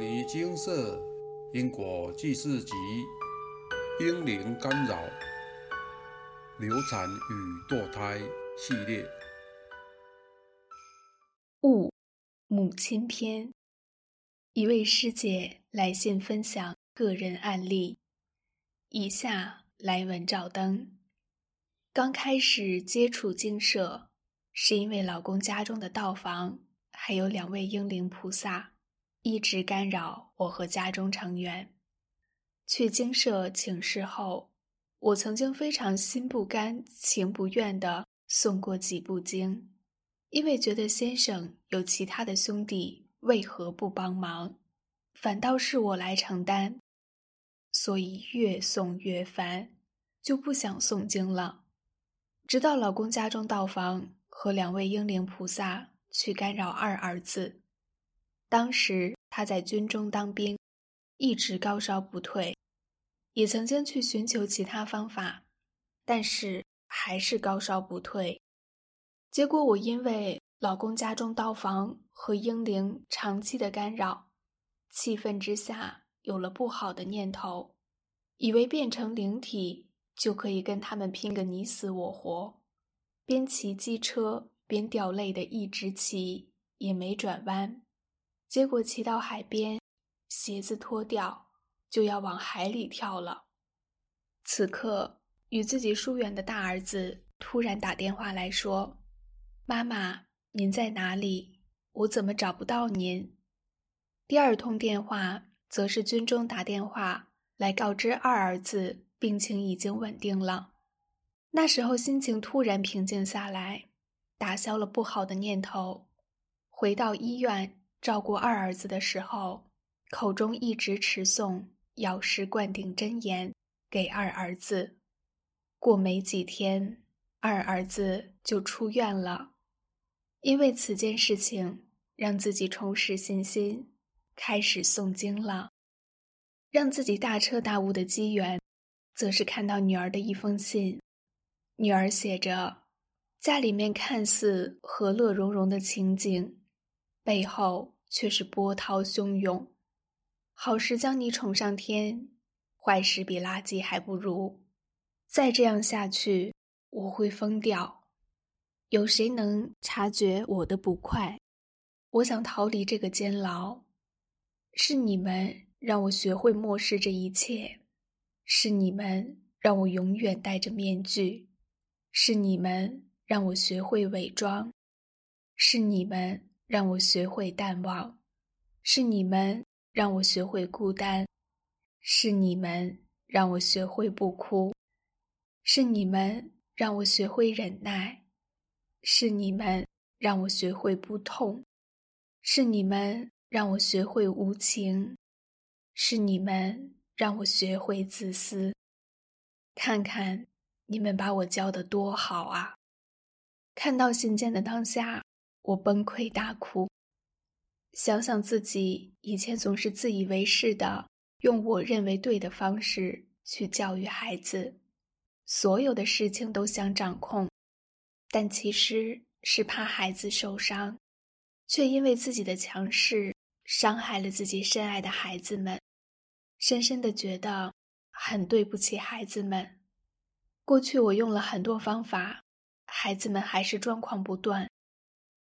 尼精舍因果记事集：婴灵干扰、流产与堕胎系列。物母亲篇，一位师姐来信分享个人案例，以下来文照登。刚开始接触精舍，是因为老公家中的道房还有两位英灵菩萨。一直干扰我和家中成员。去精舍请示后，我曾经非常心不甘情不愿地送过几部经，因为觉得先生有其他的兄弟为何不帮忙，反倒是我来承担，所以越送越烦，就不想诵经了。直到老公家中到访和两位英灵菩萨去干扰二儿子。当时他在军中当兵，一直高烧不退，也曾经去寻求其他方法，但是还是高烧不退。结果我因为老公家中刀房和婴灵长期的干扰，气愤之下有了不好的念头，以为变成灵体就可以跟他们拼个你死我活，边骑机车边掉泪的一直骑，也没转弯。结果骑到海边，鞋子脱掉，就要往海里跳了。此刻，与自己疏远的大儿子突然打电话来说：“妈妈，您在哪里？我怎么找不到您？”第二通电话则是军中打电话来告知二儿子病情已经稳定了。那时候心情突然平静下来，打消了不好的念头，回到医院。照顾二儿子的时候，口中一直持诵药师灌顶真言给二儿子。过没几天，二儿子就出院了。因为此件事情，让自己重拾信心，开始诵经了。让自己大彻大悟的机缘，则是看到女儿的一封信。女儿写着：“家里面看似和乐融融的情景。”背后却是波涛汹涌，好事将你宠上天，坏事比垃圾还不如。再这样下去，我会疯掉。有谁能察觉我的不快？我想逃离这个监牢。是你们让我学会漠视这一切，是你们让我永远戴着面具，是你们让我学会伪装，是你们。让我学会淡忘，是你们让我学会孤单，是你们让我学会不哭，是你们让我学会忍耐，是你们让我学会不痛，是你们让我学会无情，是你们让我学会自私。看看你们把我教的多好啊！看到信件的当下。我崩溃大哭，想想自己以前总是自以为是的用我认为对的方式去教育孩子，所有的事情都想掌控，但其实是怕孩子受伤，却因为自己的强势伤害了自己深爱的孩子们，深深的觉得很对不起孩子们。过去我用了很多方法，孩子们还是状况不断。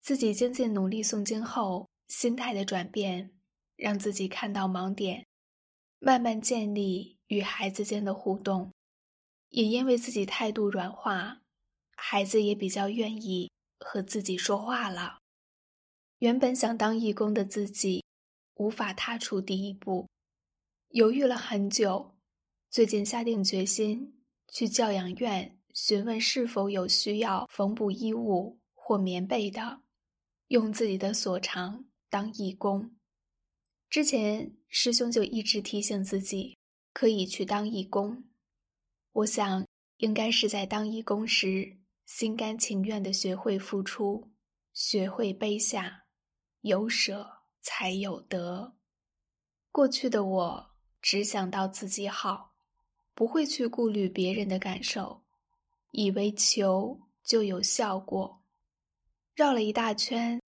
自己精进努力诵经后，心态的转变，让自己看到盲点，慢慢建立与孩子间的互动。也因为自己态度软化，孩子也比较愿意和自己说话了。原本想当义工的自己，无法踏出第一步，犹豫了很久。最近下定决心去教养院询问是否有需要缝补衣物或棉被的。用自己的所长当义工，之前师兄就一直提醒自己可以去当义工。我想，应该是在当义工时，心甘情愿的学会付出，学会背下，有舍才有得。过去的我只想到自己好，不会去顾虑别人的感受，以为求就有效果，绕了一大圈。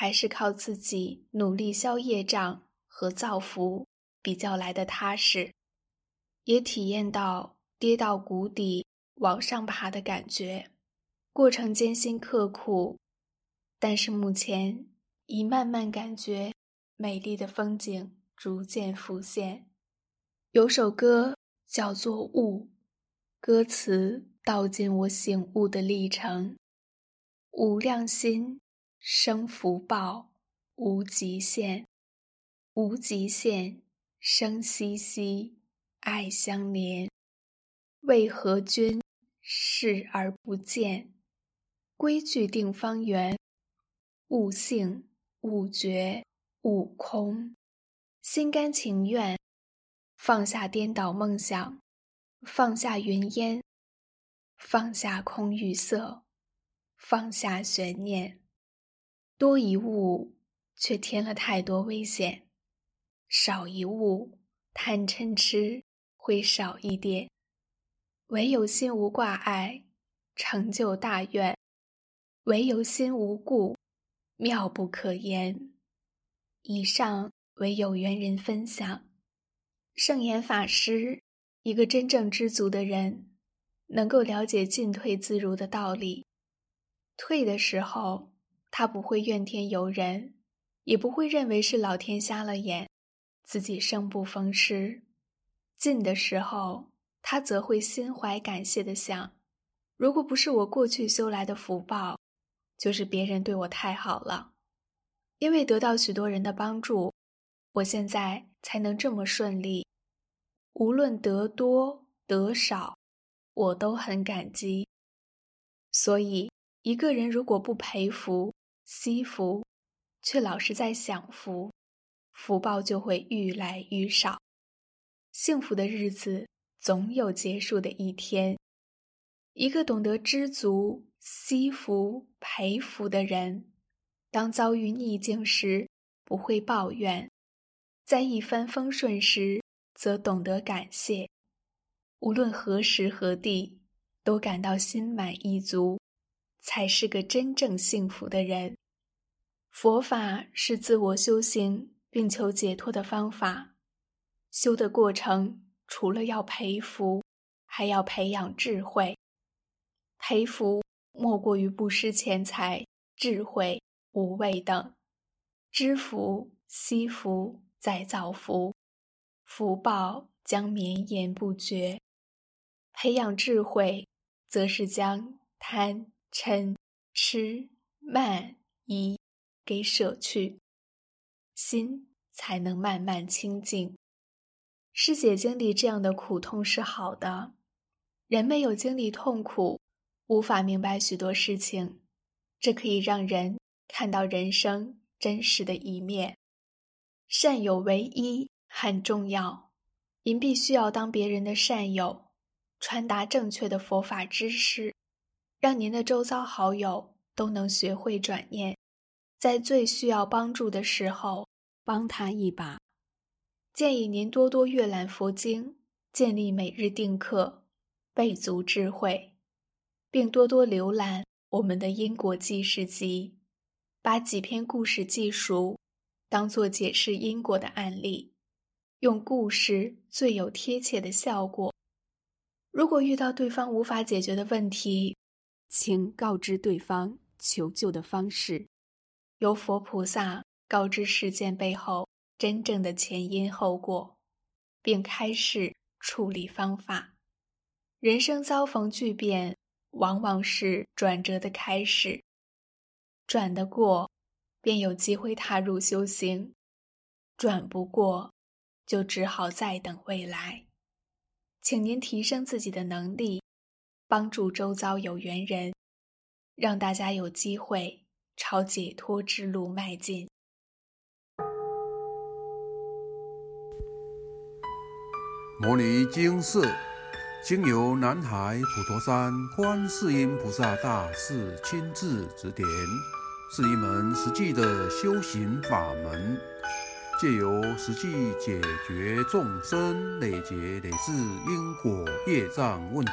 还是靠自己努力消业障和造福比较来的踏实，也体验到跌到谷底往上爬的感觉，过程艰辛刻苦，但是目前已慢慢感觉美丽的风景逐渐浮现。有首歌叫做《悟》，歌词道尽我醒悟的历程：无量心生福报，无极限。无极限，生息息，爱相连。为何君视而不见？规矩定方圆。悟性，悟觉，悟空。心甘情愿，放下颠倒梦想，放下云烟，放下空与色，放下悬念。多一物，却添了太多危险。少一物，贪嗔痴会少一点；唯有心无挂碍，成就大愿；唯有心无故，妙不可言。以上为有缘人分享。圣严法师，一个真正知足的人，能够了解进退自如的道理。退的时候，他不会怨天尤人，也不会认为是老天瞎了眼。自己生不逢时，进的时候，他则会心怀感谢的想：如果不是我过去修来的福报，就是别人对我太好了。因为得到许多人的帮助，我现在才能这么顺利。无论得多得少，我都很感激。所以，一个人如果不培福、惜福，却老是在享福。福报就会愈来愈少，幸福的日子总有结束的一天。一个懂得知足、惜福、培福的人，当遭遇逆境时不会抱怨，在一帆风顺时则懂得感谢。无论何时何地，都感到心满意足，才是个真正幸福的人。佛法是自我修行。并求解脱的方法，修的过程除了要培福，还要培养智慧。培福莫过于不失钱财、智慧、无畏等，知福、惜福、再造福，福报将绵延不绝。培养智慧，则是将贪嗔痴慢疑给舍去。心才能慢慢清净。师姐经历这样的苦痛是好的，人没有经历痛苦，无法明白许多事情。这可以让人看到人生真实的一面。善友为一很重要，您必须要当别人的善友，传达正确的佛法知识，让您的周遭好友都能学会转念。在最需要帮助的时候，帮他一把。建议您多多阅览佛经，建立每日定课，备足智慧，并多多浏览我们的因果记事集，把几篇故事记熟，当做解释因果的案例，用故事最有贴切的效果。如果遇到对方无法解决的问题，请告知对方求救的方式。由佛菩萨告知事件背后真正的前因后果，并开示处理方法。人生遭逢巨变，往往是转折的开始。转得过，便有机会踏入修行；转不过，就只好再等未来。请您提升自己的能力，帮助周遭有缘人，让大家有机会。朝解脱之路迈进。摩尼经寺经由南海普陀山观世音菩萨大士亲自指点，是一门实际的修行法门，借由实际解决众生累劫累世因果业障问题，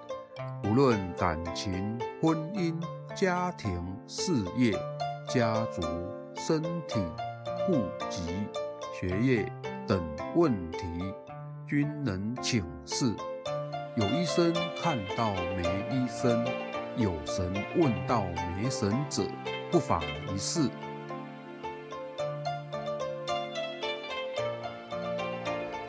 无论感情、婚姻、家庭、事业、家族、身体、户籍、学业等问题。均能请示。有医生看到没医生，有神问到没神者，不妨一试。